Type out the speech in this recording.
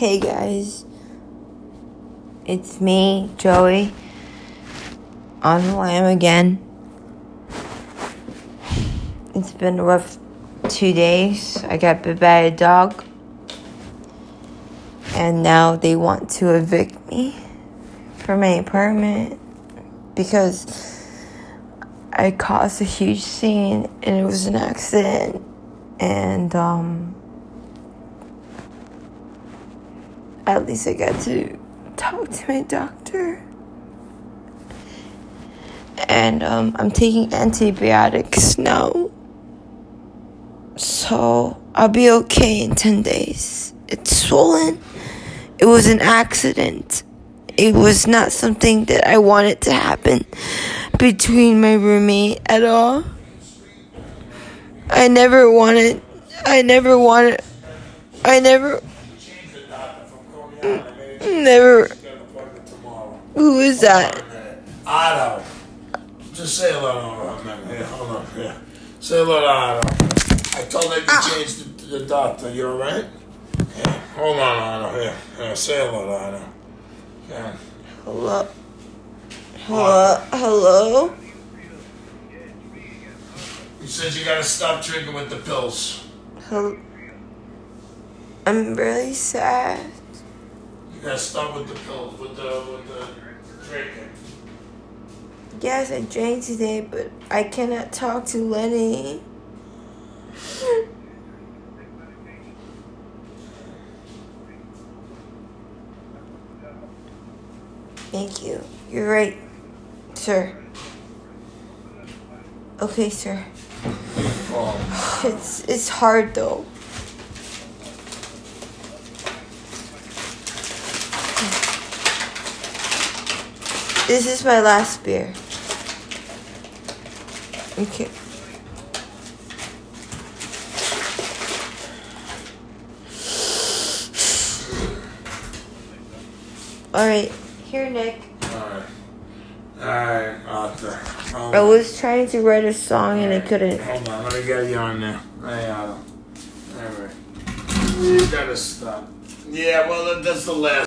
Hey guys, it's me, Joey, on the lam again. It's been a rough two days. I got bit by a dog, and now they want to evict me from my apartment because I caused a huge scene and it was an accident. And, um, at least I got to talk to my doctor. And um, I'm taking antibiotics now. So I'll be okay in 10 days. It's swollen. It was an accident. It was not something that I wanted to happen between my roommate at all. I never wanted, I never wanted, I never Never. Who is that? Otto. Just say hello to him. Here, hold on. Here. Say hello to Otto. I told him to Ah. change the, the doctor. You alright? Yeah. Hold on, Otto. Here. Here. Say hello to Otto. Yeah. Hello. Hello. Hello. He says you gotta stop drinking with the pills. Hello. I'm really sad. You gotta stop with the pills, with the with the drinking. Yes, I drank today, but I cannot talk to Lenny. Thank you. You're right, sir. Okay, sir. Oh, It's it's hard though. This is my last beer. Okay. All right, here, Nick. alright. Alright, Arthur. Hold I was trying to write a song and I couldn't. Hold on, let me get you on there. Hey, Otto. Alright. You gotta stop. Yeah, well, that's the last.